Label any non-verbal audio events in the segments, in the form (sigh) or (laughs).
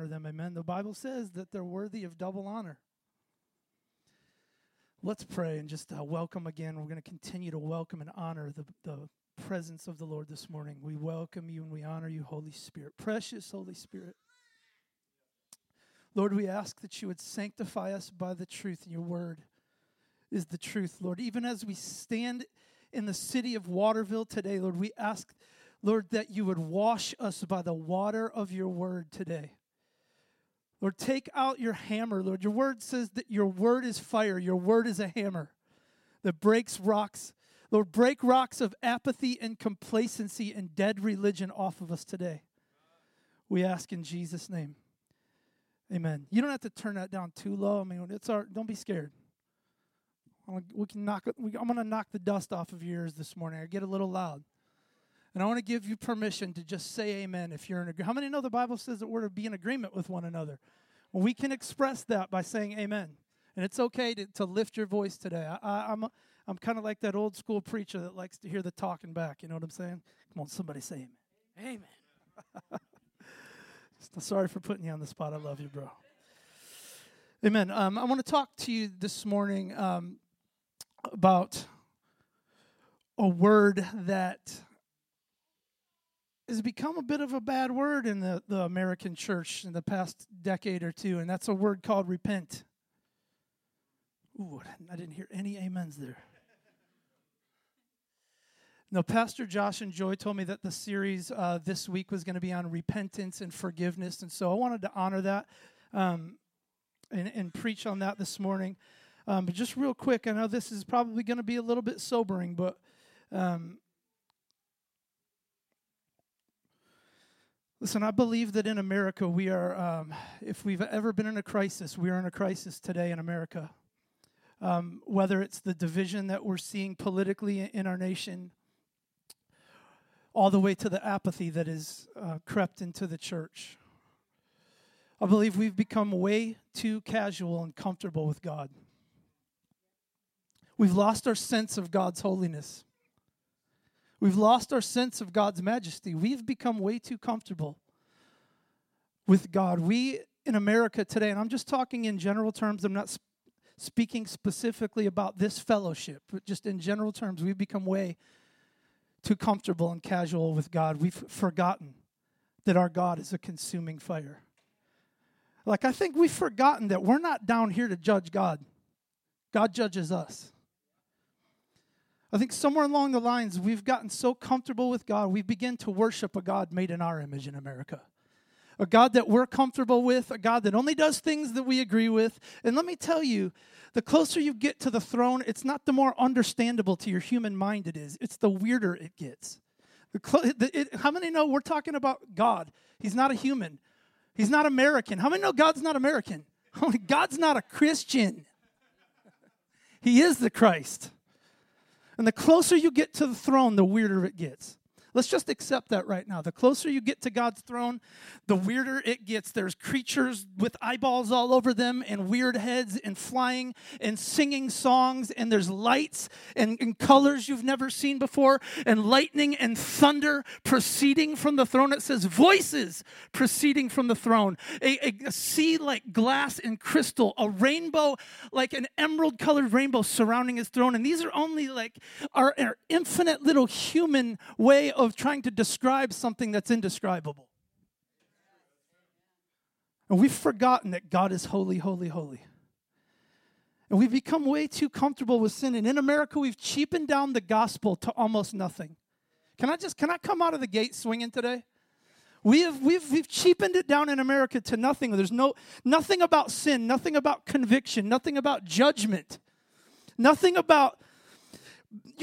honor them. Amen. The Bible says that they're worthy of double honor. Let's pray and just uh, welcome again. We're going to continue to welcome and honor the, the presence of the Lord this morning. We welcome you and we honor you, Holy Spirit. Precious Holy Spirit. Lord, we ask that you would sanctify us by the truth. Your word is the truth, Lord. Even as we stand in the city of Waterville today, Lord, we ask, Lord, that you would wash us by the water of your word today. Lord, take out your hammer, Lord. Your word says that your word is fire, your word is a hammer that breaks rocks. Lord, break rocks of apathy and complacency and dead religion off of us today. We ask in Jesus' name. Amen. You don't have to turn that down too low. I mean, it's our. Don't be scared. We can knock. I'm going to knock the dust off of your ears this morning. I get a little loud, and I want to give you permission to just say Amen if you're in agreement. How many know the Bible says that we're to be in agreement with one another? Well, we can express that by saying Amen, and it's okay to, to lift your voice today. I, I, I'm I'm kind of like that old school preacher that likes to hear the talking back. You know what I'm saying? Come on, somebody say Amen. Amen. (laughs) Sorry for putting you on the spot. I love you, bro. Amen. Um, I want to talk to you this morning um, about a word that has become a bit of a bad word in the, the American church in the past decade or two, and that's a word called repent. Ooh, I didn't hear any amens there. No, Pastor Josh and Joy told me that the series uh, this week was going to be on repentance and forgiveness, and so I wanted to honor that um, and, and, preach on that this morning. Um, but just real quick, I know this is probably going to be a little bit sobering, but um, listen, I believe that in America we are, um, if we've ever been in a crisis, we are in a crisis today in America. Um, whether it's the division that we're seeing politically in our nation, all the way to the apathy that has uh, crept into the church. I believe we've become way too casual and comfortable with God. We've lost our sense of God's holiness. We've lost our sense of God's majesty. We've become way too comfortable with God. We in America today, and I'm just talking in general terms, I'm not sp- speaking specifically about this fellowship, but just in general terms, we've become way too comfortable and casual with God. We've forgotten that our God is a consuming fire. Like, I think we've forgotten that we're not down here to judge God, God judges us. I think somewhere along the lines, we've gotten so comfortable with God, we begin to worship a God made in our image in America. A God that we're comfortable with, a God that only does things that we agree with. And let me tell you, the closer you get to the throne, it's not the more understandable to your human mind it is, it's the weirder it gets. The, it, how many know we're talking about God? He's not a human, He's not American. How many know God's not American? (laughs) God's not a Christian. (laughs) He is the Christ. And the closer you get to the throne, the weirder it gets. Let's just accept that right now. The closer you get to God's throne, the weirder it gets. There's creatures with eyeballs all over them, and weird heads, and flying and singing songs, and there's lights and, and colors you've never seen before, and lightning and thunder proceeding from the throne. It says voices proceeding from the throne, a, a, a sea like glass and crystal, a rainbow like an emerald colored rainbow surrounding his throne. And these are only like our, our infinite little human way of trying to describe something that's indescribable. And we've forgotten that God is holy, holy, holy. And we've become way too comfortable with sin. And in America, we've cheapened down the gospel to almost nothing. Can I just can I come out of the gate swinging today? We have we've we've cheapened it down in America to nothing. There's no nothing about sin, nothing about conviction, nothing about judgment, nothing about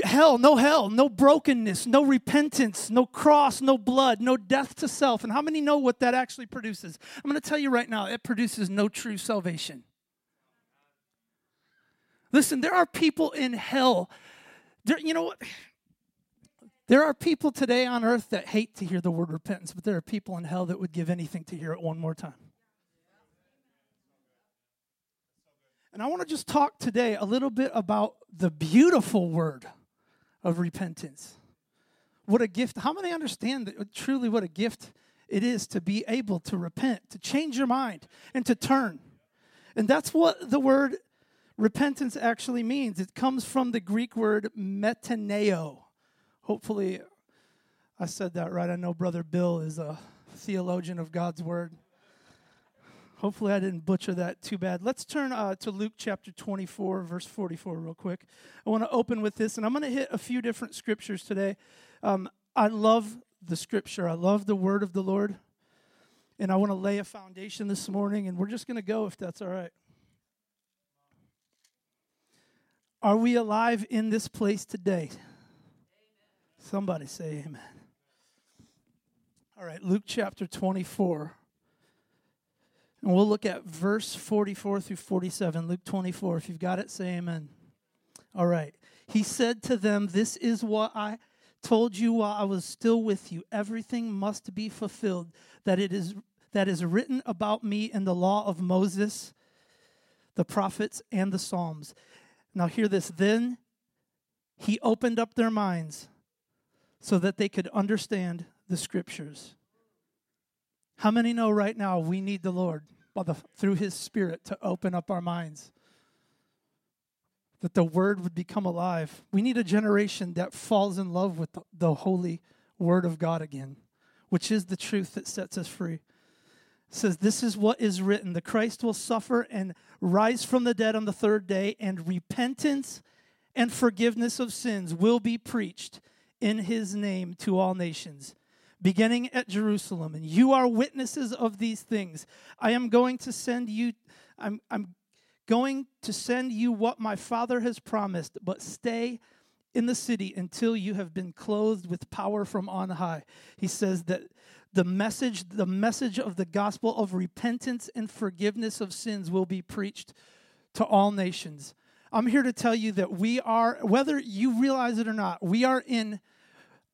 hell, no hell, no brokenness, no repentance, no cross, no blood, no death to self. And how many know what that actually produces? I'm going to tell you right now, it produces no true salvation. Listen, there are people in hell. There, you know what? There are people today on earth that hate to hear the word repentance, but there are people in hell that would give anything to hear it one more time. And I want to just talk today a little bit about the beautiful word of repentance. What a gift. How many understand that uh, truly what a gift it is to be able to repent, to change your mind, and to turn. And that's what the word repentance actually means. It comes from the Greek word metaneo. Hopefully, I said that right. I know Brother Bill is a theologian of God's word. Hopefully, I didn't butcher that too bad. Let's turn uh, to Luke chapter 24, verse 44, real quick. I want to open with this, and I'm going to hit a few different scriptures today. Um, I love the scripture, I love the word of the Lord, and I want to lay a foundation this morning, and we're just going to go if that's all right. Are we alive in this place today? Somebody say amen. All right, Luke chapter 24. And we'll look at verse 44 through 47. Luke 24. If you've got it, say amen. All right. He said to them, This is what I told you while I was still with you. Everything must be fulfilled that it is that is written about me in the law of Moses, the prophets, and the Psalms. Now hear this. Then he opened up their minds so that they could understand the scriptures. How many know right now we need the Lord the, through His Spirit to open up our minds? That the Word would become alive. We need a generation that falls in love with the, the holy Word of God again, which is the truth that sets us free. It says, This is what is written the Christ will suffer and rise from the dead on the third day, and repentance and forgiveness of sins will be preached in his name to all nations beginning at Jerusalem, and you are witnesses of these things. I am going to send you, I'm, I'm going to send you what my Father has promised, but stay in the city until you have been clothed with power from on high. He says that the message, the message of the gospel of repentance and forgiveness of sins will be preached to all nations. I'm here to tell you that we are, whether you realize it or not, we are in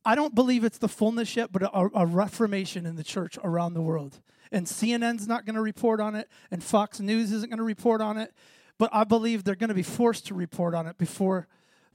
I don't believe it's the fullness yet, but a, a reformation in the church around the world. And CNN's not going to report on it, and Fox News isn't going to report on it, but I believe they're going to be forced to report on it before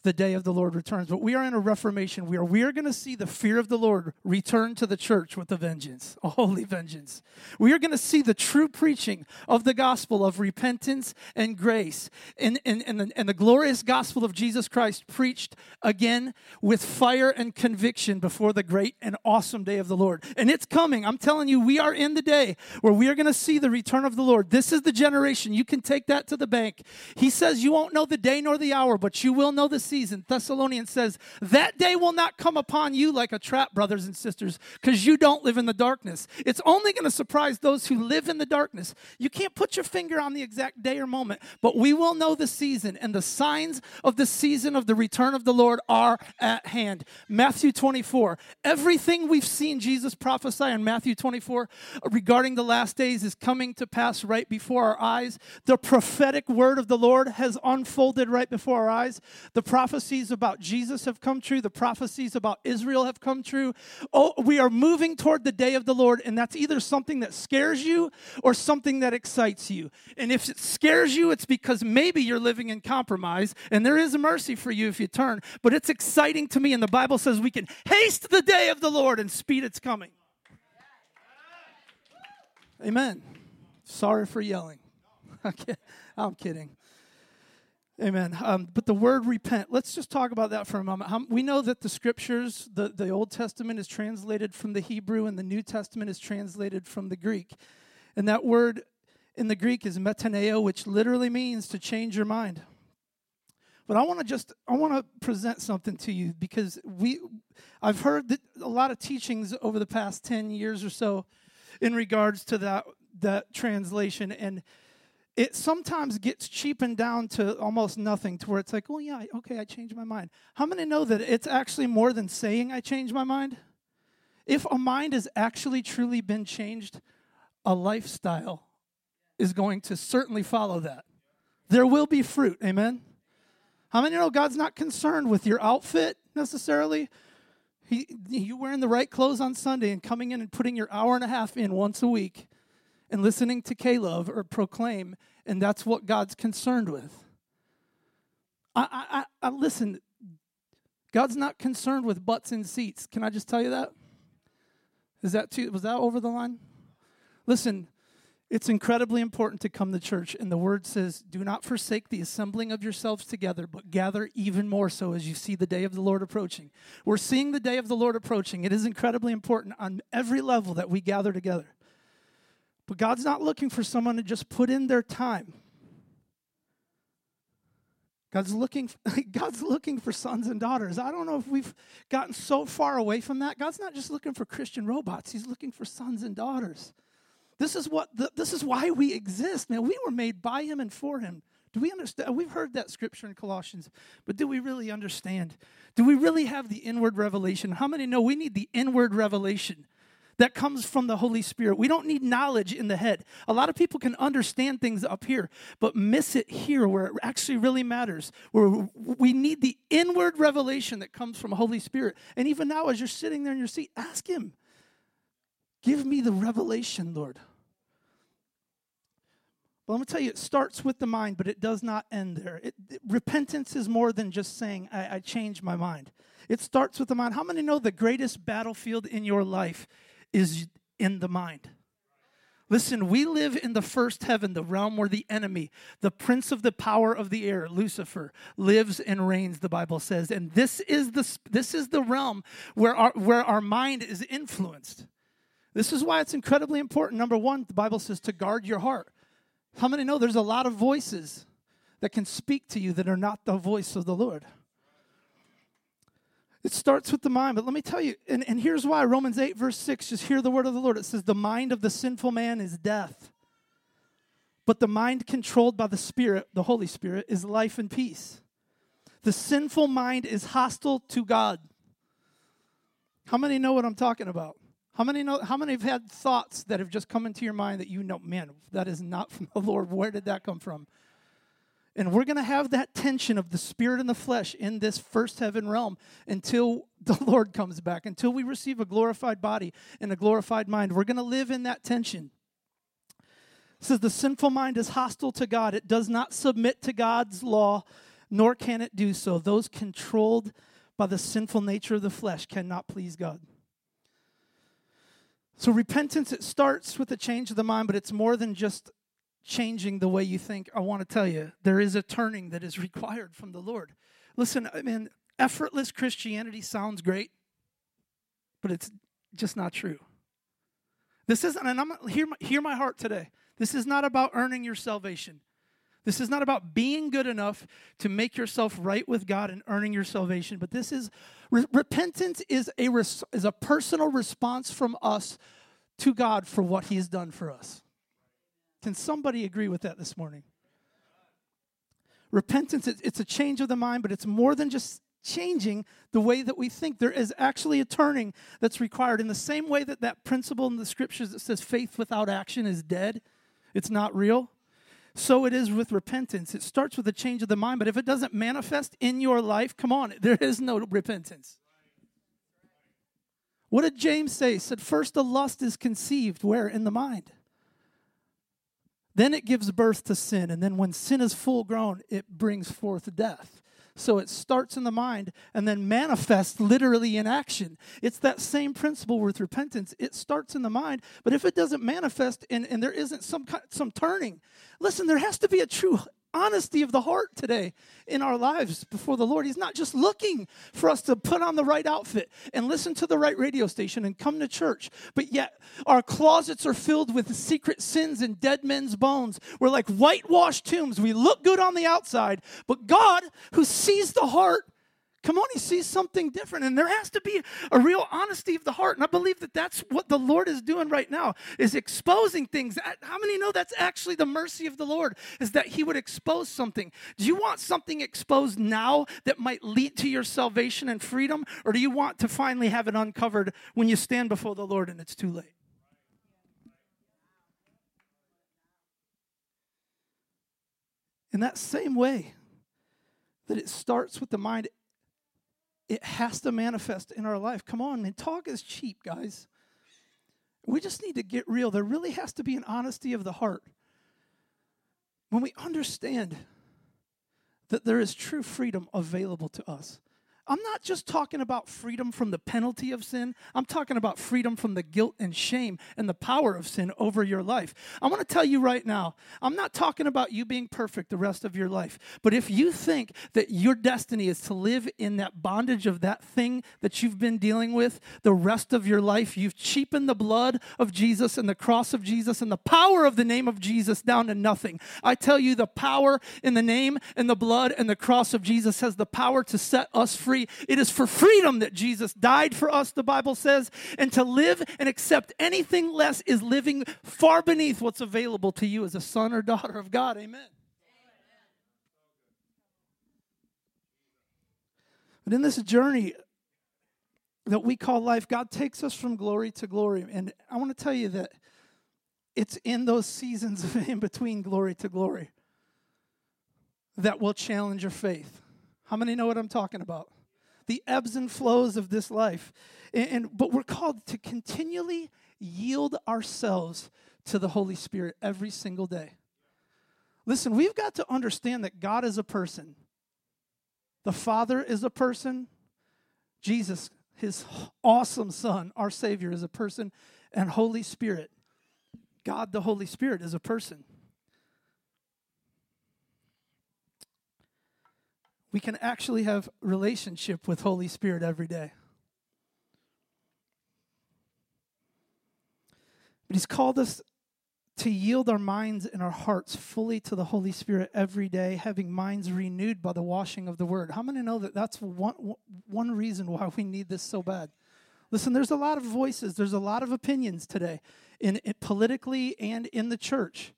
the day of the Lord returns. But we are in a reformation. We are we are going to see the fear of the Lord return to the church with a vengeance, a holy vengeance. We are going to see the true preaching of the gospel of repentance and grace and, and, and, the, and the glorious gospel of Jesus Christ preached again with fire and conviction before the great and awesome day of the Lord. And it's coming. I'm telling you, we are in the day where we are going to see the return of the Lord. This is the generation. You can take that to the bank. He says you won't know the day nor the hour, but you will know the season. Thessalonians says, That day will not come upon you like a trap, brothers and sisters, because you don't live in the darkness. It's only going to surprise those who live in the darkness. You can't put your finger on the exact day or moment, but we will know the season, and the signs of the season of the return of the Lord are at hand. Matthew 24. Everything we've seen Jesus prophesy in Matthew 24 regarding the last days is coming to pass right before our eyes. The prophetic word of the Lord has unfolded right before our eyes. The prophecies about Jesus have come true, the prophecies about Israel have come true. Oh, we are moving toward the day of the Lord, and that's either something that scares you or something that excites you. And if it scares you, it's because maybe you're living in compromise, and there is mercy for you if you turn. But it's exciting to me, and the Bible says we can haste the day of the Lord and speed its coming. Amen. Sorry for yelling. (laughs) I'm kidding. Amen. Um, but the word repent, let's just talk about that for a moment. How, we know that the scriptures, the, the Old Testament is translated from the Hebrew and the New Testament is translated from the Greek. And that word in the Greek is metaneo, which literally means to change your mind. But I want to just I want to present something to you because we I've heard a lot of teachings over the past 10 years or so in regards to that that translation and it sometimes gets cheapened down to almost nothing to where it's like, oh, yeah, okay, I changed my mind. How many know that it's actually more than saying I changed my mind? If a mind has actually truly been changed, a lifestyle is going to certainly follow that. There will be fruit, amen? How many know God's not concerned with your outfit necessarily? He, you wearing the right clothes on Sunday and coming in and putting your hour and a half in once a week and listening to K-LOVE or proclaim, and that's what God's concerned with. I, I, I listen. God's not concerned with butts in seats. Can I just tell you that? Is that too, was that over the line? Listen, it's incredibly important to come to church, and the word says, Do not forsake the assembling of yourselves together, but gather even more so as you see the day of the Lord approaching. We're seeing the day of the Lord approaching. It is incredibly important on every level that we gather together. But God's not looking for someone to just put in their time. God's looking, (laughs) God's looking for sons and daughters. I don't know if we've gotten so far away from that. God's not just looking for Christian robots, He's looking for sons and daughters. This is what the, this is why we exist, man. We were made by him and for him. Do we understand? We've heard that scripture in Colossians, but do we really understand? Do we really have the inward revelation? How many know we need the inward revelation that comes from the Holy Spirit? We don't need knowledge in the head. A lot of people can understand things up here, but miss it here where it actually really matters. Where we need the inward revelation that comes from Holy Spirit. And even now, as you're sitting there in your seat, ask Him, Give me the revelation, Lord. But let me tell you, it starts with the mind, but it does not end there. It, it, repentance is more than just saying, I, I changed my mind. It starts with the mind. How many know the greatest battlefield in your life is in the mind? Listen, we live in the first heaven, the realm where the enemy, the prince of the power of the air, Lucifer, lives and reigns, the Bible says. And this is the, this is the realm where our, where our mind is influenced. This is why it's incredibly important. Number one, the Bible says to guard your heart. How many know there's a lot of voices that can speak to you that are not the voice of the Lord? It starts with the mind, but let me tell you, and, and here's why Romans 8, verse 6, just hear the word of the Lord. It says, The mind of the sinful man is death, but the mind controlled by the Spirit, the Holy Spirit, is life and peace. The sinful mind is hostile to God. How many know what I'm talking about? How many know how many have had thoughts that have just come into your mind that you know, man, that is not from the Lord. Where did that come from? And we're going to have that tension of the spirit and the flesh in this first heaven realm until (laughs) the Lord comes back, until we receive a glorified body and a glorified mind. We're going to live in that tension. It says the sinful mind is hostile to God. It does not submit to God's law, nor can it do so. Those controlled by the sinful nature of the flesh cannot please God. So repentance, it starts with a change of the mind, but it's more than just changing the way you think. I want to tell you, there is a turning that is required from the Lord. Listen, I mean, effortless Christianity sounds great, but it's just not true. This isn't, and I'm hear my, hear my heart today. This is not about earning your salvation. This is not about being good enough to make yourself right with God and earning your salvation, but this is re- repentance is a res, is a personal response from us to God for what he has done for us. Can somebody agree with that this morning? Repentance it's a change of the mind, but it's more than just changing the way that we think. There is actually a turning that's required in the same way that that principle in the scriptures that says faith without action is dead. It's not real. So it is with repentance. It starts with a change of the mind, but if it doesn't manifest in your life, come on, (laughs) there is no repentance. What did James say? He said, First the lust is conceived, where? In the mind. Then it gives birth to sin, and then when sin is full grown, it brings forth death. So it starts in the mind and then manifests literally in action. It's that same principle with repentance. It starts in the mind, but if it doesn't manifest and, and there isn't some, some turning, listen, there has to be a true honesty of the heart today in our lives before the Lord. He's not just looking for us to put on the right outfit and listen to the right radio station and come to church, but yet our closets are filled with secret sins and dead men's bones. We're like whitewashed tombs. We look good on the outside, but God, who sees the heart, Come on, he sees something different. And there has to be a real honesty of the heart. And I believe that that's what the Lord is doing right now, is exposing things. How many know that's actually the mercy of the Lord, is that he would expose something? Do you want something exposed now that might lead to your salvation and freedom? Or do you want to finally have it uncovered when you stand before the Lord and it's too late? In that same way, that it starts with the mind, it has to manifest in our life. Come on, man. Talk is cheap, guys. We just need to get real. There really has to be an honesty of the heart. When we understand that there is true freedom available to us, I'm not just talking about freedom from the penalty of sin. I'm talking about freedom from the guilt and shame and the power of sin over your life. I want to tell you right now, I'm not talking about you being perfect the rest of your life. But if you think that your destiny is to live in that bondage of that thing that you've been dealing with the rest of your life, you've cheapened the blood of Jesus and the cross of Jesus and the power of the name of Jesus down to nothing. I tell you, the power in the name and the blood and the cross of Jesus has the power to set us free. It is for freedom that Jesus died for us, the Bible says, and to live and accept anything less is living far beneath what's available to you as a son or daughter of God. Amen. But in this journey that we call life, God takes us from glory to glory. And I want to tell you that it's in those seasons of (laughs) in between glory to glory that will challenge your faith. How many know what I'm talking about? The ebbs and flows of this life. And, and, but we're called to continually yield ourselves to the Holy Spirit every single day. Listen, we've got to understand that God is a person. The Father is a person. Jesus, his awesome Son, our Savior, is a person. And Holy Spirit, God the Holy Spirit, is a person. We can actually have relationship with Holy Spirit every day. But he's called us to yield our minds and our hearts fully to the Holy Spirit every day, having minds renewed by the washing of the Word. How many know that that's one, one reason why we need this so bad? Listen, there's a lot of voices, there's a lot of opinions today, in, in politically and in the church.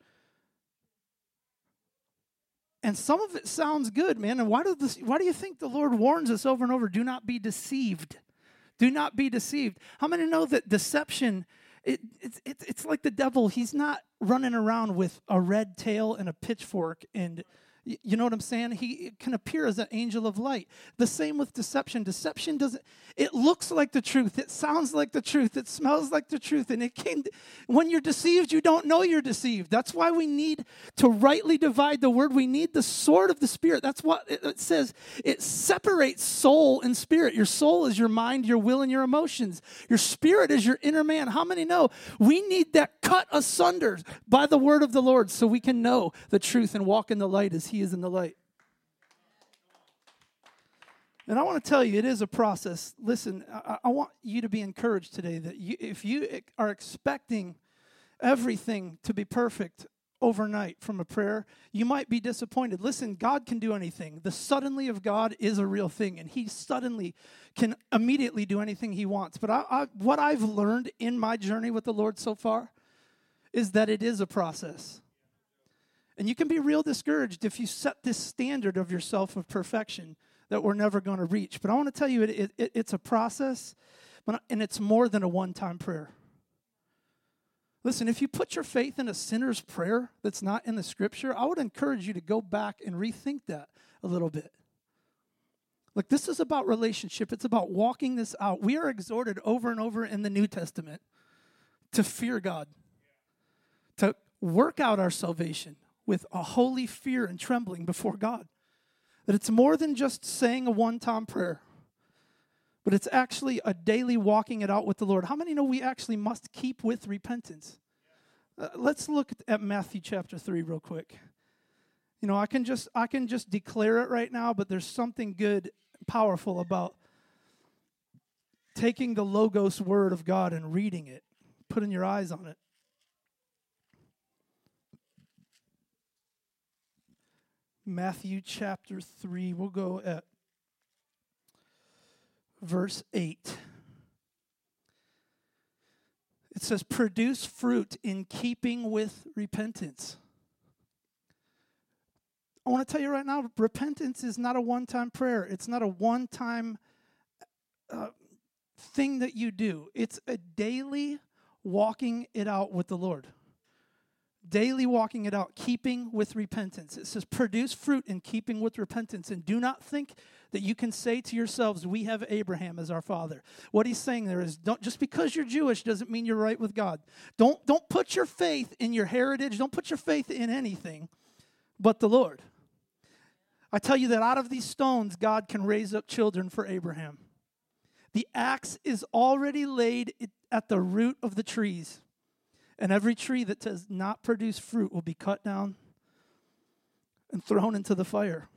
And some of it sounds good, man. And why do this, why do you think the Lord warns us over and over? Do not be deceived. Do not be deceived. How many know that deception? It, it's, it's, it's like the devil. He's not running around with a red tail and a pitchfork and you know what I'm saying? He can appear as an angel of light. The same with deception. Deception doesn't, it looks like the truth. It sounds like the truth. It smells like the truth. And it can, when you're deceived, you don't know you're deceived. That's why we need to rightly divide the word. We need the sword of the Spirit. That's what it says. It separates soul and spirit. Your soul is your mind, your will, and your emotions. Your spirit is your inner man. How many know we need that cut asunder by the word of the Lord so we can know the truth and walk in the light as he is in the light. And I want to tell you, it is a process. Listen, I, I want you to be encouraged today that you, if you are expecting everything to be perfect overnight from a prayer, you might be disappointed. Listen, God can do anything. The suddenly of God is a real thing, and He suddenly can immediately do anything He wants. But I, I, what I've learned in my journey with the Lord so far is that it is a process. And you can be real discouraged if you set this standard of yourself of perfection that we're never going to reach. But I want to tell you, it, it, it's a process, but, and it's more than a one time prayer. Listen, if you put your faith in a sinner's prayer that's not in the scripture, I would encourage you to go back and rethink that a little bit. Look, this is about relationship, it's about walking this out. We are exhorted over and over in the New Testament to fear God, to work out our salvation with a holy fear and trembling before God. That it's more than just saying a one time prayer, but it's actually a daily walking it out with the Lord. How many know we actually must keep with repentance? Uh, let's look at Matthew chapter 3 real quick. You know, I can just I can just declare it right now, but there's something good powerful about taking the logos word of God and reading it, putting your eyes on it. Matthew chapter 3. We'll go at verse 8. It says, Produce fruit in keeping with repentance. I want to tell you right now repentance is not a one time prayer, it's not a one time uh, thing that you do, it's a daily walking it out with the Lord daily walking it out, keeping with repentance. It says, produce fruit in keeping with repentance. And do not think that you can say to yourselves, We have Abraham as our father. What he's saying there is, don't, just because you're Jewish doesn't mean you're right with God. Don't, don't put your faith in your heritage, don't put your faith in anything but the Lord. I tell you that out of these stones, God can raise up children for Abraham. The axe is already laid at the root of the trees, and every tree that does not produce fruit will be cut down and thrown into the fire.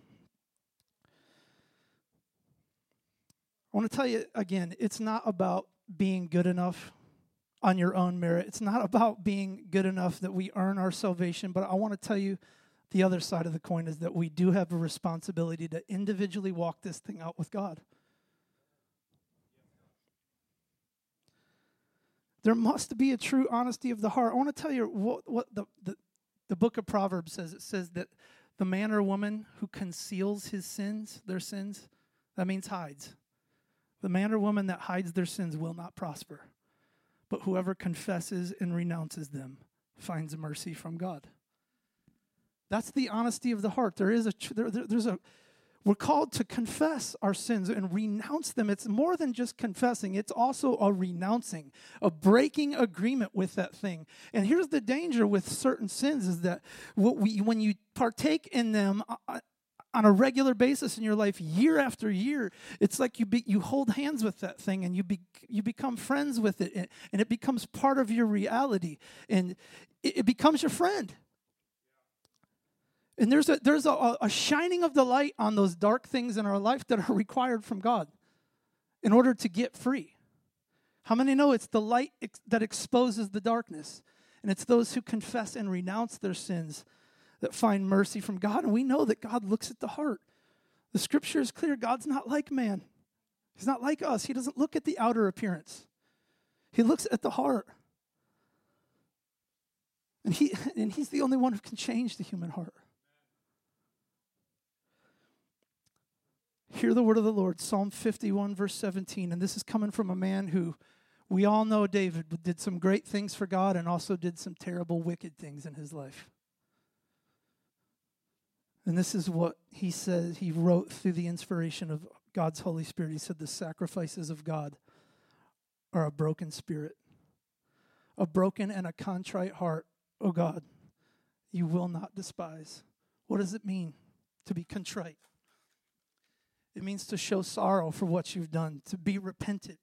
I want to tell you again, it's not about being good enough on your own merit. It's not about being good enough that we earn our salvation, but I want to tell you the other side of the coin is that we do have a responsibility to individually walk this thing out with God. There must be a true honesty of the heart. I want to tell you what, what the, the, the book of Proverbs says. It says that the man or woman who conceals his sins, their sins, that means hides. The man or woman that hides their sins will not prosper. But whoever confesses and renounces them finds mercy from God. That's the honesty of the heart. There is a there, there, there's a we're called to confess our sins and renounce them. It's more than just confessing, it's also a renouncing, a breaking agreement with that thing. And here's the danger with certain sins is that we, when you partake in them uh, uh, on a regular basis in your life, year after year, it's like you, be, you hold hands with that thing and you, be, you become friends with it, and, it becomes part of your reality, and it becomes your friend. And there's a there's a, a shining of the light on those dark things in our life that are (laughs) required from God in order to get free. How many know it's the light ex- that exposes the darkness? And it's those who confess and renounce their sins that find mercy from God. And we know that God looks at the heart. The scripture is clear God's not like man, He's not like us. He doesn't look at the outer appearance, He looks at the heart. And, he, (laughs) and He's the only one who can change the human heart. Hear the word of the Lord, Psalm 51, verse 17. And this is coming from a man who we all know David did some great things for God and also did some terrible, wicked things in his life. And this is what he says he wrote through the inspiration of God's Holy Spirit. He said, The sacrifices of God are a broken spirit, a broken and a contrite heart, O God, you will not despise. What does it mean to be contrite? It means to show sorrow for what you've done, to be repentant.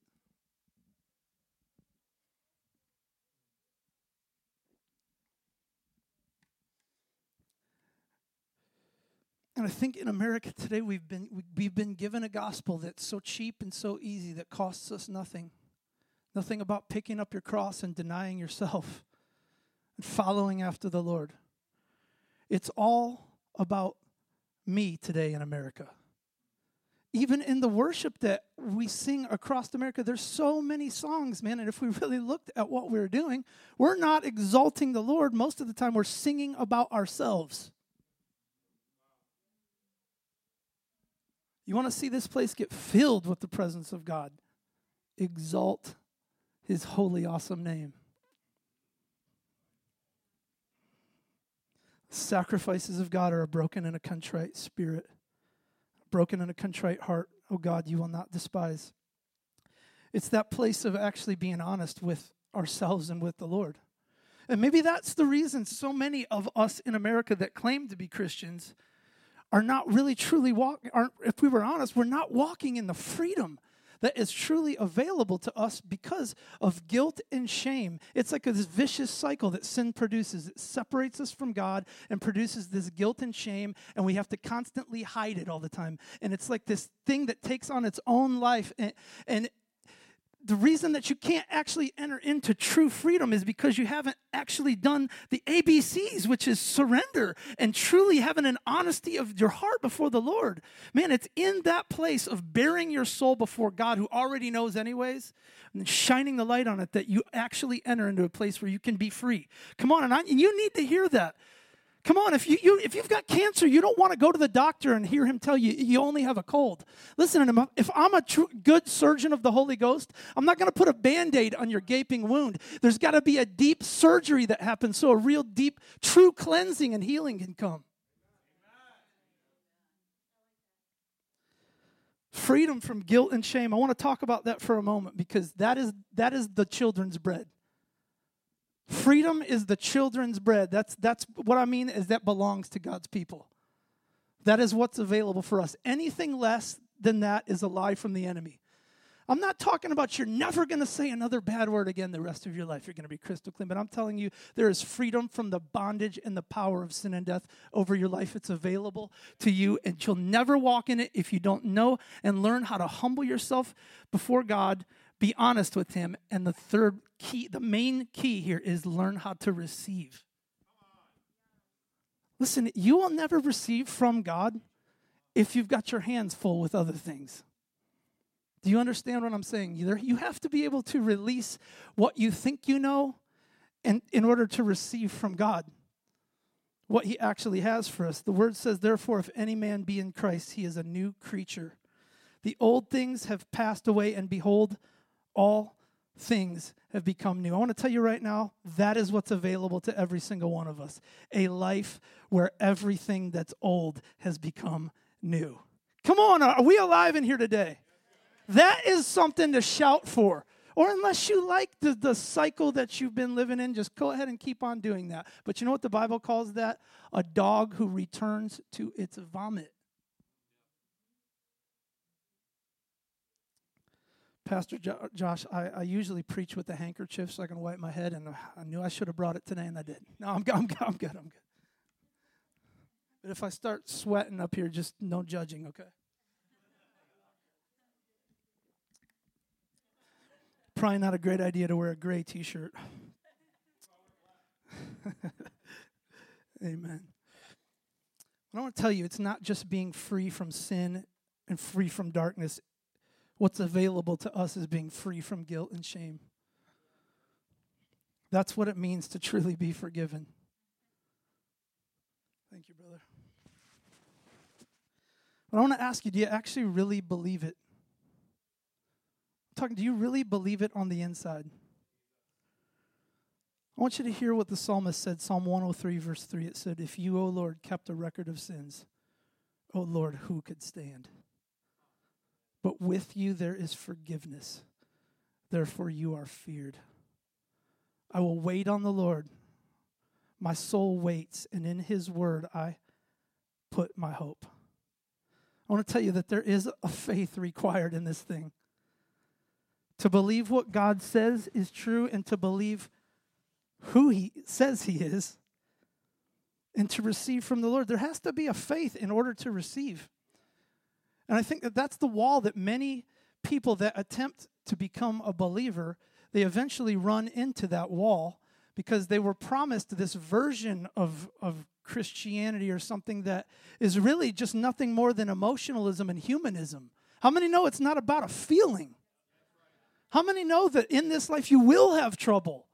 And I think in America today we've been we've been given a gospel that's so cheap and so easy that costs us nothing. Nothing about picking up your cross and denying yourself (laughs) and following after the Lord. It's all about me today in America even in the worship that we sing across America, there's so many songs, man. And if we really looked at what we're doing, we're not exalting the Lord. Most of the time, we're singing about ourselves. You want to see this place get filled with the presence of God? Exalt his holy, awesome name. Sacrifices of God are a broken and a contrite spirit broken and a contrite heart, oh God, you will not despise. It's that place of actually being honest with ourselves and with the Lord. And maybe that's the reason so many of us in America that claim to be Christians are not really truly walking, if we were honest, we're not walking in the freedom that is truly available to us because of guilt and shame. It's like this vicious cycle that sin produces. It separates us from God and produces this guilt and shame, and we have to constantly hide it all the time. And it's like this thing that takes on its own life. And, and the reason that you can't actually enter into true freedom is because you haven't actually done the ABCs, which is surrender and truly having an honesty of your heart before the Lord. Man, it's in that place of baring your soul before God, who already knows, anyways, and shining the light on it that you actually enter into a place where you can be free. Come on, and, I, and you need to hear that. Come on, if, you, you, if you've got cancer, you don't want to go to the doctor and hear him tell you you only have a cold. Listen, if I'm a good surgeon of the Holy Ghost, I'm not going to put a band aid on your gaping wound. There's got to be a deep surgery that happens so a real deep, true cleansing and healing can come. Freedom from guilt and shame. I want to talk about that for a moment because that is, that is the children's bread. Freedom is the children's bread. That's, that's what I mean is that belongs to God's people. That is what's available for us. Anything less than that is a lie from the enemy. I'm not talking about you're never going to say another bad word again the rest of your life. You're going to be crystal clean. But I'm telling you, there is freedom from the bondage and the power of sin and death over your life. It's available to you, and you'll never walk in it if you don't know and learn how to humble yourself before God, be honest with Him. And the third key, the main key here is learn how to receive. Listen, you will never receive from God if you've got your hands full with other things. Do you understand what I'm saying? You, have to be able to release what you think you know and in order to receive from God what he actually has for us. The word says, Therefore, if any man be in Christ, he is a new creature. The old things have passed away, and behold, all things have become new. I want to tell you right now, that is what's available to every single one of us a life where everything that's old has become new. Come on, are we alive in here today? That is something to shout for. Or unless you like the, the cycle that you've been living in, just go ahead and keep on doing that. But you know what the Bible calls that? A dog who returns to its vomit. Pastor jo- Josh, I, I, usually preach with a handkerchief so I can wipe my head, and I knew I should have brought it today, and I didn't. No, I'm, I'm, I'm good. I'm good. But if I start sweating up here, just no judging, okay? Probably not a great idea to wear a gray t shirt. (laughs) Amen. I want to tell you, it's not just being free from sin and free from darkness. What's available to us is being free from guilt and shame. That's what it means to truly be forgiven. Thank you, brother. But I want to ask you do you actually really believe it? talking, do you really believe it on the inside? I want you to hear what the psalmist said, Psalm 103, verse 3. It said, If you, O Lord, kept a record of sins, O Lord, who could stand? But with you there is forgiveness. Therefore you are feared. I will wait on the Lord. My soul waits, and in his word I put my hope. I want to tell you that there is a faith required in this thing to believe what God says is true and to believe who He says He is and to receive from the Lord. There has to be a faith in order to receive. And I think that that's the wall that many people that attempt to become a believer, they eventually run into that wall because they were promised this version of, of Christianity or something that is really just nothing more than emotionalism and humanism. How many know it's not about a feeling? How many know that in this life you will have trouble?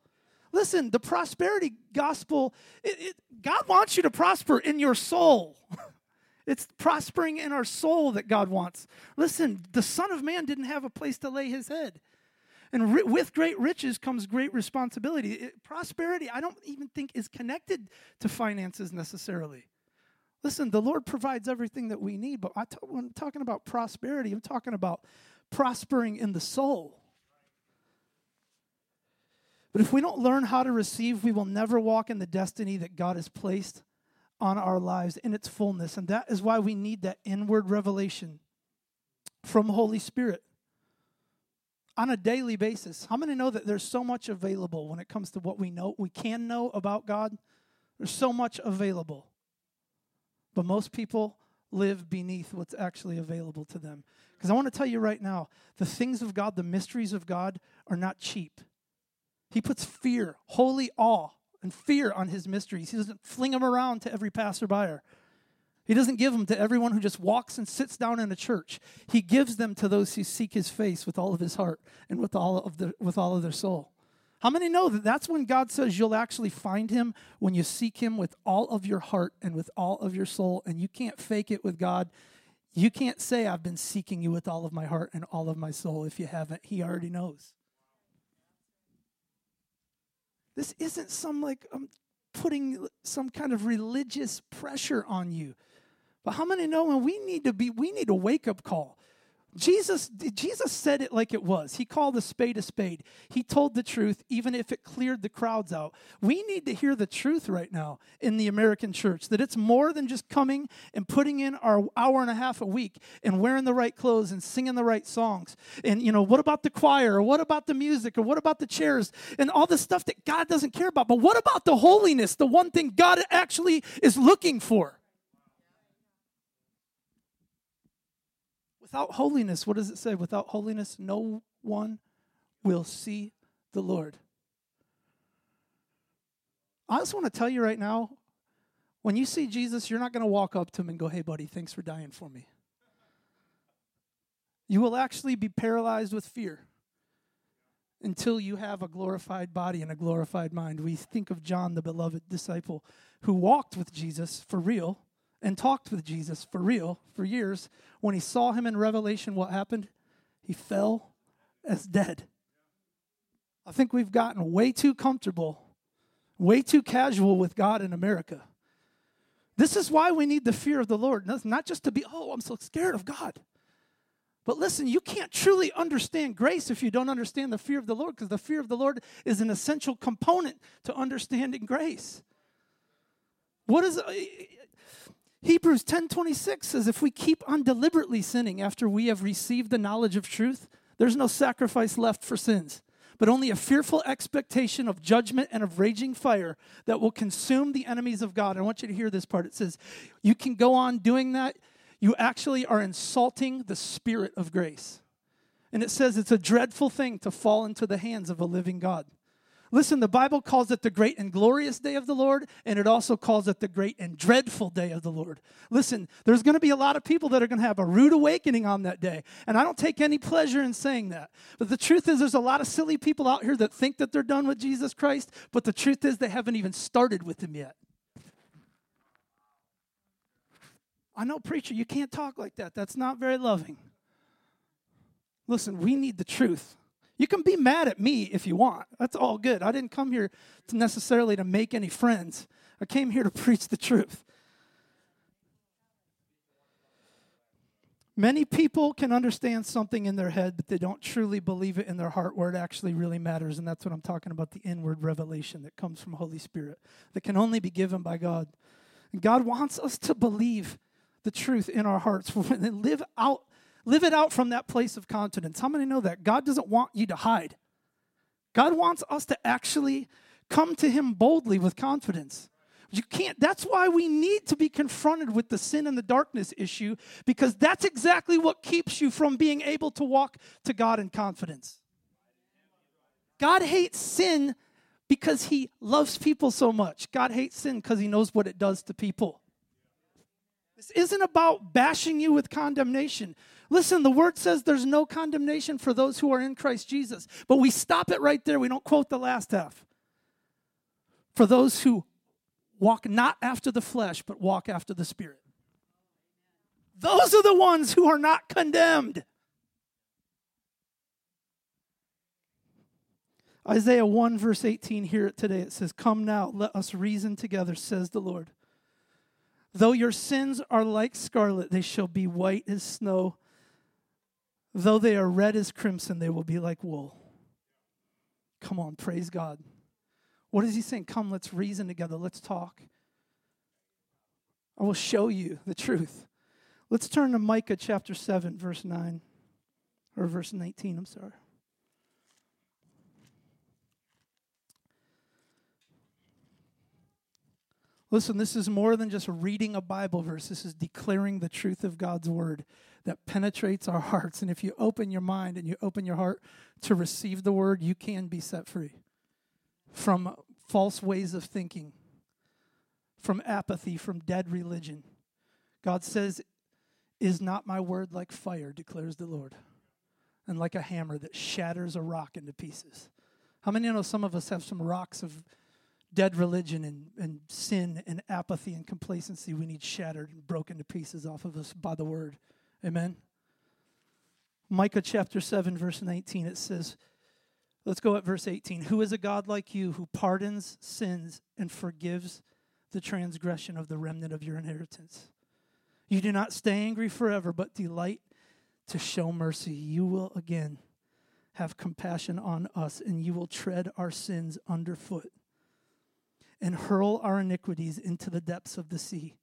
Listen, the prosperity gospel, it, it, God wants you to prosper in your soul. (laughs) it's prospering in our soul that God wants. Listen, the Son of Man didn't have a place to lay his head. And ri- with great riches comes great responsibility. It, prosperity, I don't even think, is connected to finances necessarily. Listen, the Lord provides everything that we need, but I t- when I'm talking about prosperity, I'm talking about prospering in the soul. But if we don't learn how to receive, we will never walk in the destiny that God has placed on our lives in its fullness. And that is why we need that inward revelation from Holy Spirit on a daily basis. How many know that there's so much available when it comes to what we know, we can know about God? There's so much available. But most people live beneath what's actually available to them. Because I want to tell you right now, the things of God, the mysteries of God are not cheap. He puts fear, holy awe, and fear on his mysteries. He doesn't fling them around to every passerby. He doesn't give them to everyone who just walks and sits down in a church. He gives them to those who seek his face with all of his heart and with all of, the, with all of their soul. How many know that that's when God says you'll actually find him when you seek him with all of your heart and with all of your soul? And you can't fake it with God. You can't say, I've been seeking you with all of my heart and all of my soul if you haven't. He already knows. This isn't some like I'm um, putting some kind of religious pressure on you. But how many know when we need to be, we need a wake up call. Jesus, Jesus said it like it was. He called a spade a spade. He told the truth, even if it cleared the crowds out. We need to hear the truth right now in the American church that it's more than just coming and putting in our hour and a half a week and wearing the right clothes and singing the right songs. And, you know, what about the choir? Or what about the music? Or what about the chairs? And all the stuff that God doesn't care about. But what about the holiness, the one thing God actually is looking for? Without holiness, what does it say? Without holiness, no one will see the Lord. I just want to tell you right now when you see Jesus, you're not going to walk up to him and go, hey, buddy, thanks for dying for me. You will actually be paralyzed with fear until you have a glorified body and a glorified mind. We think of John, the beloved disciple, who walked with Jesus for real and talked with Jesus for real for years, when he saw him in Revelation, what happened? He fell as dead. I think we've gotten way too comfortable, way too casual with God in America. This is why we need the fear of the Lord, not just to be, oh, I'm so scared of God. But listen, you can't truly understand grace if you don't understand the fear of the Lord, because the fear of the Lord is an essential component to understanding grace. What is Hebrews 10:26 says if we keep on deliberately sinning after we have received the knowledge of truth, there's no sacrifice left for sins, but only a fearful expectation of judgment and of raging fire that will consume the enemies of God. I want you to hear this part. It says, you can go on doing that, you actually are insulting the spirit of grace. And it says it's a dreadful thing to fall into the hands of a living God. Listen, the Bible calls it the great and glorious day of the Lord, and it also calls it the great and dreadful day of the Lord. Listen, there's going to be a lot of people that are going to have a rude awakening on that day, and I don't take any pleasure in saying that. But the truth is, there's a lot of silly people out here that think that they're done with Jesus Christ, but the truth is, they haven't even started with Him yet. I know, preacher, you can't talk like that. That's not very loving. Listen, we need the truth. You can be mad at me if you want. That's all good. I didn't come here to necessarily to make any friends. I came here to (laughs) preach the truth. Many people can understand something in their head, but they don't truly believe it in their heart where it actually really matters. And that's what I'm talking about the inward revelation that comes from Holy Spirit that can only be given by God. And God wants us to believe the truth in our hearts (laughs) and live out Live it out from that place of confidence. How many know that? God doesn't want you to hide. God wants us to actually come to Him boldly with confidence. You can't, that's why we need to be confronted with the sin and the darkness issue, because that's exactly what keeps you from being able to walk to God in confidence. God hates sin because He loves people so much. God hates sin because He knows what it does to people. This isn't about bashing you with condemnation. Listen, the word says there's no condemnation for those who are in Christ Jesus. But we stop it right there. We don't quote the last half. For those who walk not after the flesh, but walk after the Spirit. Those are the ones who are not condemned. Isaiah 1, verse 18, hear it today. It says, Come now, let us reason together, says the Lord. Though your sins are like scarlet, they shall be white as snow. Though they are red as crimson, they will be like wool. Come on, praise God. What is he saying? Come, let's reason together. Let's talk. I will show you the truth. Let's turn to Micah chapter 7, verse 9, or verse 19, I'm sorry. Listen, this is more than just reading a Bible verse. This is declaring the truth of God's word that penetrates our hearts. And if you open your mind and you open your heart to receive the word, you can be set free from false ways of thinking, from apathy, from dead religion. God says, Is not my word like fire, declares the Lord, and like a hammer that shatters a rock into pieces? How many know some of us have some rocks of dead religion and, and sin and apathy and complacency we need shattered and broken to pieces off of us by the word? Amen. Micah chapter 7, verse 19, it says, let's go at verse 18. Who is a God like you who pardons sins and forgives the transgression of the remnant of your inheritance? You do not stay angry forever, but delight to show mercy, you will again have compassion on us, and you will tread our sins underfoot and hurl our iniquities into the depths of the sea.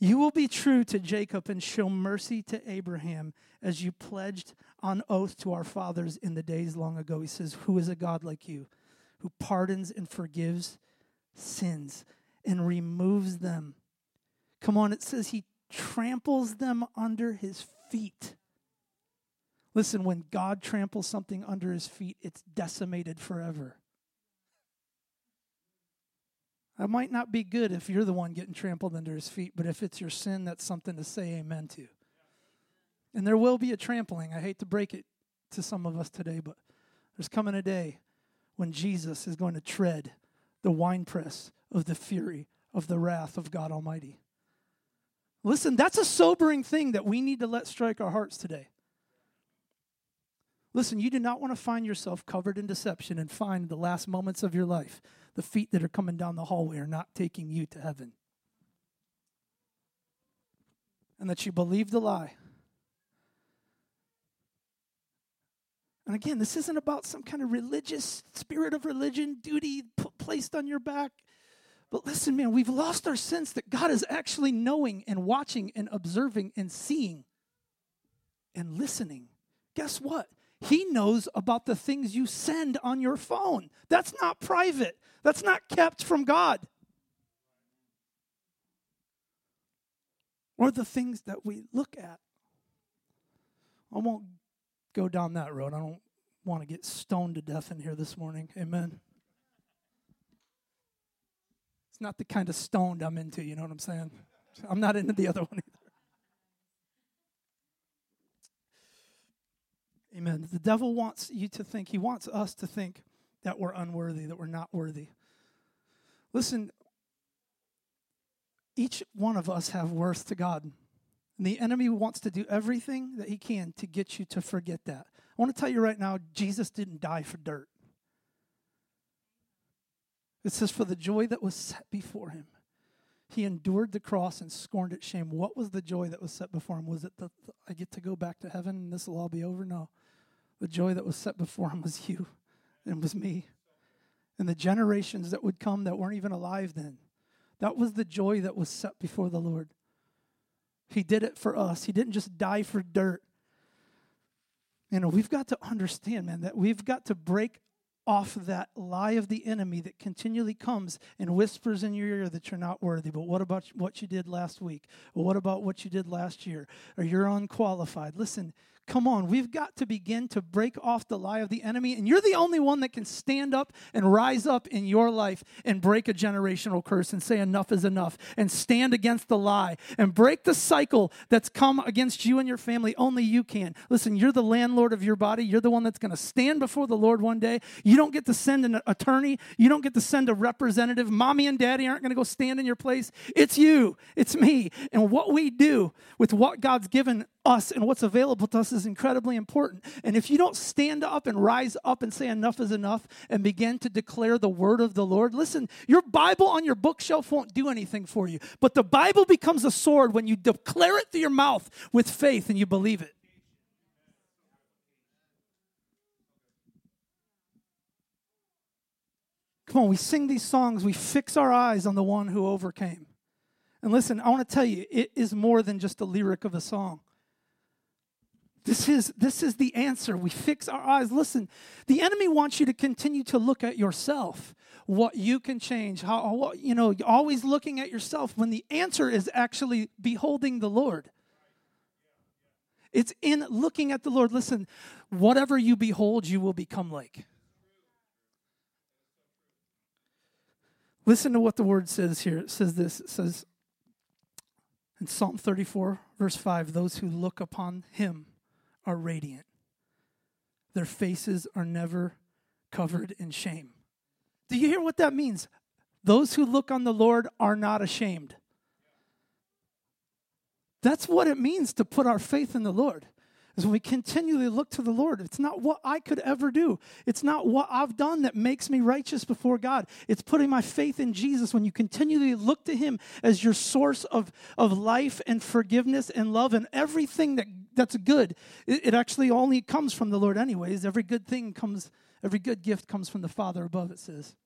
You will be true to Jacob and show mercy to Abraham as you pledged on oath to our fathers in the days long ago. He says, Who is a God like you, who pardons and forgives sins and removes them? Come on, it says he tramples them under his feet. Listen, when God tramples something under his feet, it's decimated forever. That might not be good if you're the one getting trampled under his feet, but if it's your sin, that's something to say amen to. And there will be a trampling. I hate to break it to some of us today, but there's coming a day when Jesus is going to tread the winepress of the fury of the wrath of God Almighty. Listen, that's a sobering thing that we need to let strike our hearts today. Listen, you do not want to find yourself covered in deception and find the last moments of your life the feet that are coming down the hallway are not taking you to heaven. And that you believe the lie. And again, this isn't about some kind of religious spirit of religion, duty placed on your back. But listen, man, we've lost our sense that God is actually knowing and watching and observing and seeing and listening. Guess what? He knows about the things you send on your phone. That's not private, that's not kept from God. Or the things that we look at. I won't go down that road. I don't want to get stoned to death in here this morning. Amen. It's not the kind of stoned I'm into, you know what I'm saying? I'm not into the other one Amen. The devil wants you to think, he wants us to think that we're unworthy, that we're not worthy. Listen, each one of us have worth to God. And the enemy wants to do everything that he can to get you to forget that. I want to tell you right now, Jesus didn't die for dirt. It says, For the joy that was set before him, he endured the cross and scorned its shame. What was the joy that was set before him? Was it that I get to go back to heaven and this will all be over? No. The joy that was set before him was you and was me. And the generations that would come that weren't even alive then. That was the joy that was set before the Lord. He did it for us. He didn't just die for dirt. You know, we've got to understand, man, that we've got to break off that lie of the enemy that continually comes and whispers in your ear that you're not worthy. But what about what you did last week? What about what you did last year? Or you're unqualified. Listen, Come on, we've got to begin to break off the lie of the enemy. And you're the only one that can stand up and rise up in your life and break a generational curse and say, enough is enough, and stand against the lie and break the cycle that's come against you and your family. Only you can. Listen, you're the landlord of your body. You're the one that's going to stand before the Lord one day. You don't get to send an attorney, you don't get to send a representative. Mommy and daddy aren't going to go stand in your place. It's you, it's me. And what we do with what God's given us and what's available to us is incredibly important. And if you don't stand up and rise up and say enough is enough and begin to declare the word of the Lord, listen, your Bible on your bookshelf won't do anything for you. But the Bible becomes a sword when you declare it through your mouth with faith and you believe it. Come on, we sing these songs, we fix our eyes on the one who overcame. And listen, I want to tell you, it is more than just a lyric of a song. This is, this is the answer. We fix our eyes. Listen, the enemy wants you to continue to look at yourself, what you can change, how, what, you know, always looking at yourself when the answer is actually beholding the Lord. It's in looking at the Lord. Listen, whatever you behold, you will become like. Listen to what the word says here. It says this it says in Psalm 34, verse 5 those who look upon him are radiant. Their faces are never covered in shame. Do you hear what that means? Those who look on the Lord are not ashamed. That's what it means to put our faith in the Lord is when we continually look to the Lord. It's not what I could ever do, it's not what I've done that makes me righteous before God. It's putting my faith in Jesus when you continually look to Him as your source of, of life and forgiveness and love and everything that, that's good. It, it actually only comes from the Lord, anyways. Every good thing comes, every good gift comes from the Father above, it says.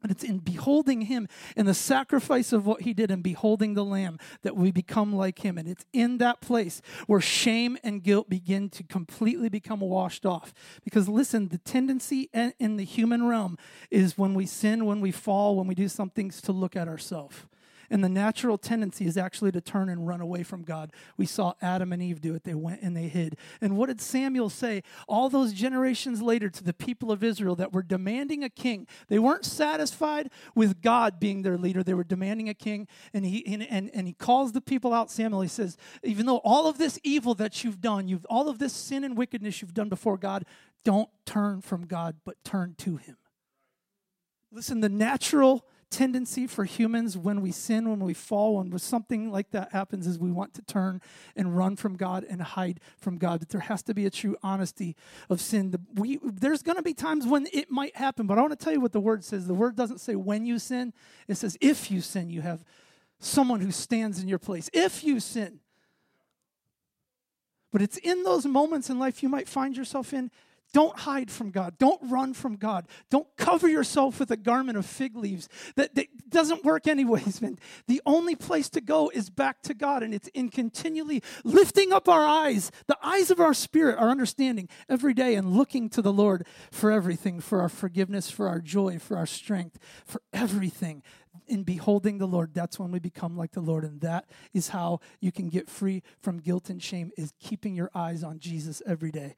But it's in beholding him and the sacrifice of what he did and beholding the Lamb that we become like him. And it's in that place where shame and guilt begin to completely become washed off. Because listen, the tendency in the human realm is when we sin, when we fall, when we do some things to look at ourselves. And the natural tendency is actually to turn and run away from God. We saw Adam and Eve do it. They went and they hid. And what did Samuel say all those generations later to the people of Israel that were demanding a king? They weren't satisfied with God being their leader. They were demanding a king. And he and, and, and he calls the people out, Samuel. He says, even though all of this evil that you've done, you've all of this sin and wickedness you've done before God, don't turn from God, but turn to him. Listen, the natural tendency for humans when we sin, when we fall, when something like that happens, is we want to turn and run from God and hide from God. That there has to be a true honesty of sin. We, there's going to be times when it might happen, but I want to tell you what the word says. The word doesn't say when you sin, it says if you sin, you have someone who stands in your place. If you sin. But it's in those moments in life you might find yourself in don't hide from God. Don't run from God. Don't cover yourself with a garment of fig leaves. That, that, doesn't work, anyways, (laughs) man. The only place to go is back to God, and it's in continually lifting up our eyes, the eyes of our spirit, our understanding every day, and looking to the Lord for everything for our forgiveness, for our joy, for our strength, for everything. In beholding the Lord, that's when we become like the Lord, and that is how you can get free from guilt and shame, is keeping your eyes on Jesus every day.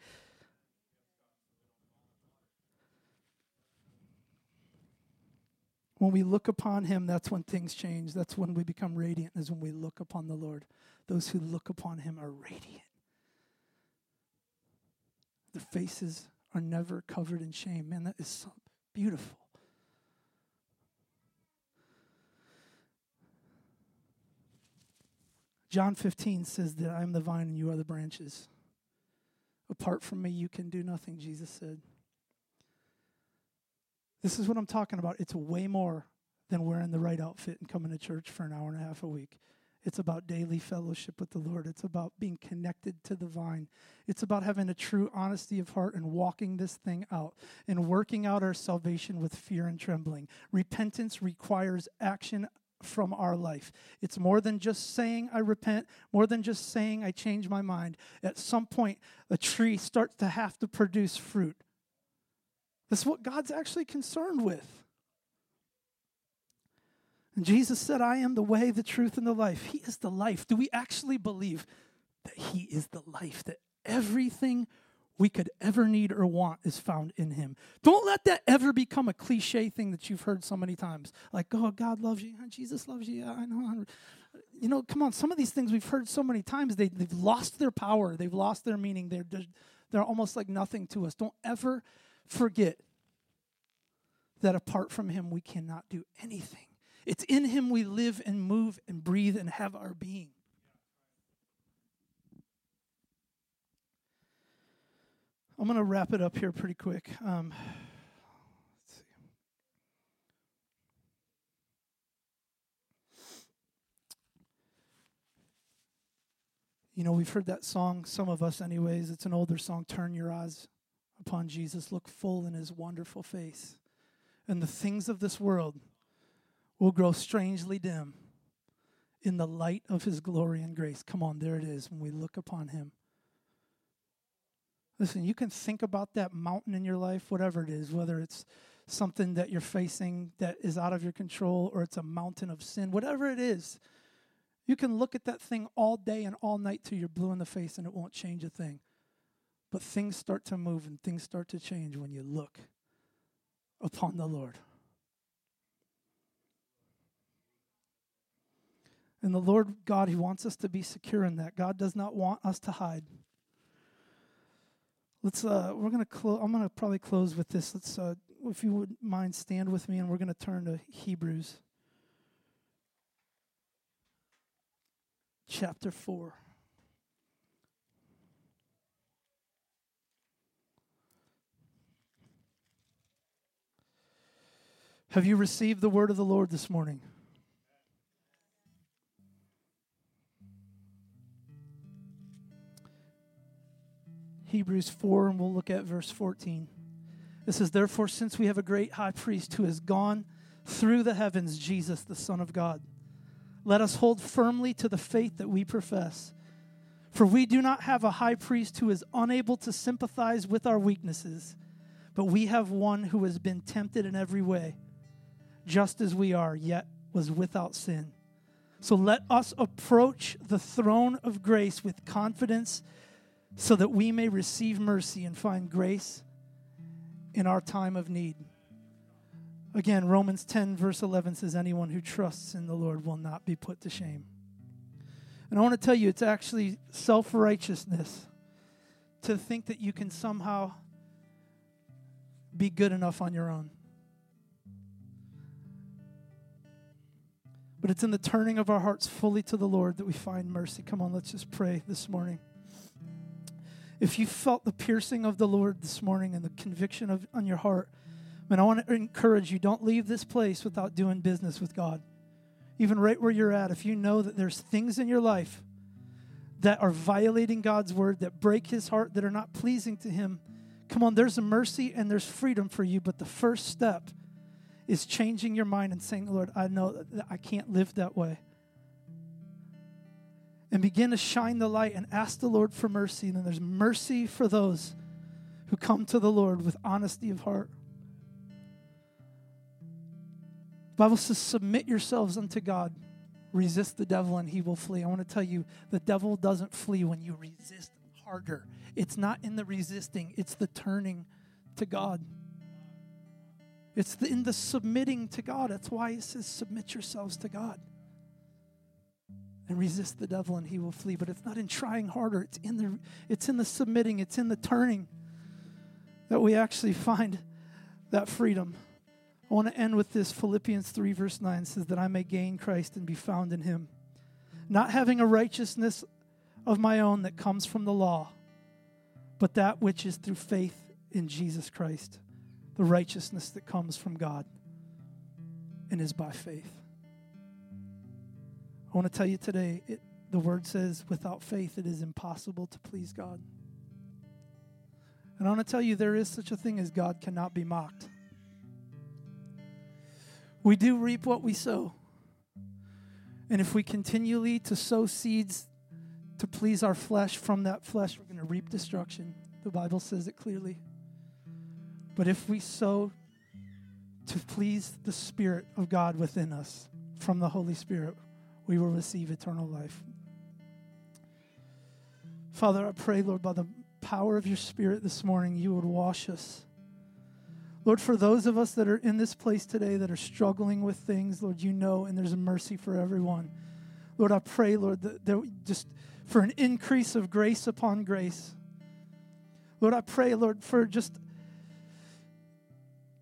When we look upon him, that's when things change. That's when we become radiant, is when we look upon the Lord. Those who look upon him are radiant. Their faces are never covered in shame. Man, that is so beautiful. John 15 says that I am the vine and you are the branches. Apart from me, you can do nothing, Jesus said. This is what I'm talking about. It's way more than wearing the right outfit and coming to church for an hour and a half a week. It's about daily fellowship with the Lord. It's about being connected to the vine. It's about having a true honesty of heart and walking this thing out and working out our salvation with fear and trembling. Repentance requires action from our life. It's more than just saying I repent, more than just saying I change my mind. At some point, a tree starts to have to produce fruit. That's what God's actually concerned with. And Jesus said, I am the way, the truth, and the life. He is the life. Do we actually believe that He is the life, that everything we could ever need or want is found in Him? Don't let that ever become a cliche thing that you've heard so many times. Like, oh, God loves you. Jesus loves you. I know. You know, come on. Some of these things we've heard so many times, they, they've lost their power, they've lost their meaning. They're, they're, they're almost like nothing to us. Don't ever forget that apart from Him, we cannot do anything. It's in Him we live and move and breathe and have our being. I'm going to wrap it up here pretty quick. Um, You know, we've heard that song, some of us, anyways. It's an older song, Turn Your Eyes upon Jesus, look full in his wonderful face, and the things of this world will grow strangely dim in the light of his glory and grace. Come on, there it is when we look upon him. Listen, you can think about that mountain in your life, whatever it is, whether it's something that you're facing that is out of your control or it's a mountain of sin, whatever it is. You can look at that thing all day and all night till you're blue in the face and it won't change a thing. But things start to move and things start to change when you look upon the Lord. And the Lord God, He wants us to be secure in that. God does not want us to hide. Let's. Uh, we're gonna. I'm gonna probably close with this. Let's. Uh, if you would mind, stand with me, and we're gonna turn to Hebrews, chapter four. Have you received the word of the Lord this morning? Hebrews 4, and we'll look at verse 14. It says, Therefore, since we have a great high priest who has gone through the heavens, Jesus, the Son of God, let us hold firmly to the faith that we profess. For we do not have a high priest who is unable to sympathize with our weaknesses, but we have one who has been tempted in every way, just as we are, yet was without sin. So let us approach the throne of grace with confidence so that we may receive mercy and find grace in our time of need. Again, Romans 10, verse 11 says, Anyone who trusts in the Lord will not be put to shame. And I want to tell you, it's actually self righteousness to think that you can somehow be good enough on your own. But it's in the turning of our hearts fully to the Lord that we find mercy. Come on, let's just pray this morning. If you felt the piercing of the Lord this morning and the conviction of on your heart, man, I want to encourage you don't leave this place without doing business with God. Even right where you're at, if you know that there's things in your life that are violating God's word, that break his heart, that are not pleasing to him, come on, there's a mercy and there's freedom for you. But the first step is changing your mind and saying, Lord, I know that I can't live that way and begin to shine the light and ask the Lord for mercy. And then there's mercy for those who come to the Lord with honesty of heart. The Bible says, Submit yourselves unto God, resist the devil, and he will flee. I want to tell you, the devil doesn't flee when you resist harder. It's not in the resisting, it's the turning to God. It's in the submitting to God. That's why it says, Submit yourselves to God and resist the devil and he will flee. But it's not in trying harder. It's in the it's in the submitting. It's in the turning that we actually find that freedom. I want to end with this. Philippians 3 verse 9 says that i may gain christ and be found in him. Not having a righteousness of my own that comes from the law but that which is through faith in jesus christ the righteousness that comes from god and is by faith I want to tell you today, it, the word says, without faith, it is impossible to please God. And I want to tell you, there is such a thing as God cannot be mocked. We do reap what we sow. And if we continually to sow seeds to please our flesh, from that flesh, we're going to reap destruction. The Bible says it clearly. But if we sow to please the Spirit of God within us from the Holy Spirit, we will receive eternal life. Father, I pray, Lord, by the power of your Spirit this morning, you would wash us. Lord, for those of us that are in this place today that are struggling with things, Lord, you know, and there's a mercy for everyone. Lord, I pray, Lord, that, that just for an increase of grace upon grace. Lord, I pray, Lord, for just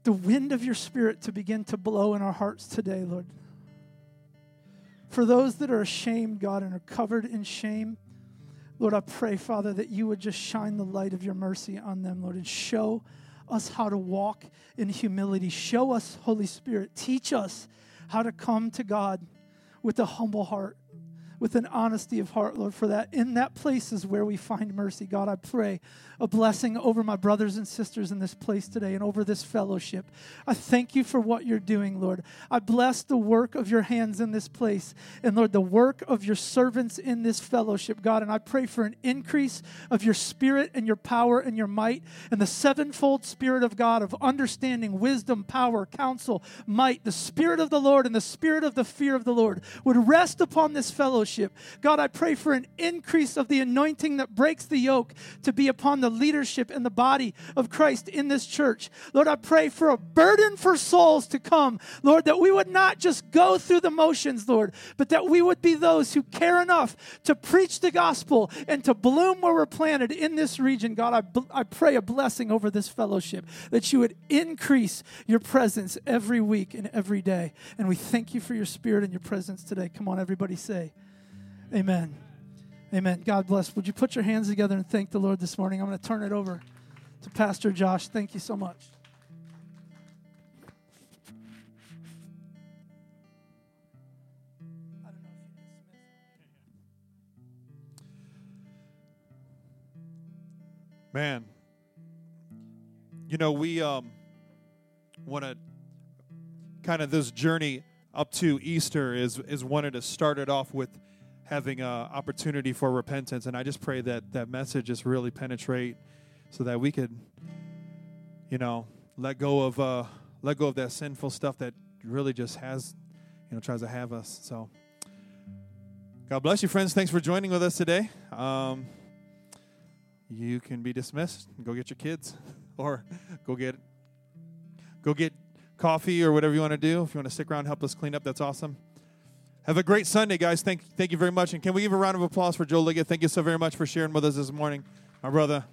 the wind of your Spirit to begin to blow in our hearts today, Lord. For those that are ashamed, God, and are covered in shame, Lord, I pray, Father, that you would just shine the light of your mercy on them, Lord, and show us how to walk in humility. Show us, Holy Spirit, teach us how to come to God with a humble heart with an honesty of heart, Lord, for that. In that place is where we find mercy. God, I pray a blessing over my brothers and sisters in this place today and over this fellowship. I thank you for what you're doing, Lord. I bless the work of your hands in this place and, Lord, the work of your servants in this fellowship, God. And I pray for an increase of your spirit and your power and your might and the sevenfold spirit of God of understanding, wisdom, power, counsel, might, the spirit of the Lord and the spirit of the fear of the Lord would rest upon this fellowship God, I pray for an increase of the anointing that breaks the yoke to be upon the leadership and the body of Christ in this church. Lord, I pray for a burden for souls to come. Lord, that we would not just go through the motions, Lord, but that we would be those who care enough to preach the gospel and to bloom where we're planted in this region. God, I, I pray a blessing over this fellowship, that you would increase your presence every week and every day. And we thank you for your spirit and your presence today. Come on, everybody say, Amen. Amen. God bless. Would you put your hands together and thank the Lord this morning? I'm going to turn it over to Pastor Josh. Thank you so much. Man, you know, we um, want to kind of this journey up to Easter is is wanted to start it off with having an opportunity for repentance, and I just pray that that message just really penetrate, so that we could, you know, let go of uh, let go of that sinful stuff that really just has, you know, tries to have us. So, God bless you, friends. Thanks for joining with us today. Um, you can be dismissed. Go get your kids, (laughs) or go get go get coffee or whatever you want to do. If you want to stick around, help us clean up, that's awesome. Have a great Sunday, guys. Thank thank you very much. And can we give a round of applause for Joe Liggett? Thank you so very much for sharing with us this morning, my brother.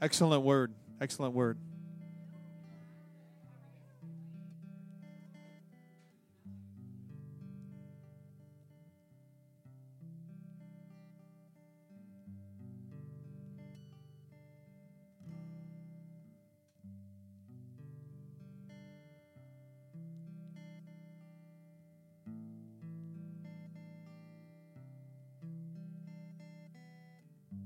Excellent word. Excellent word.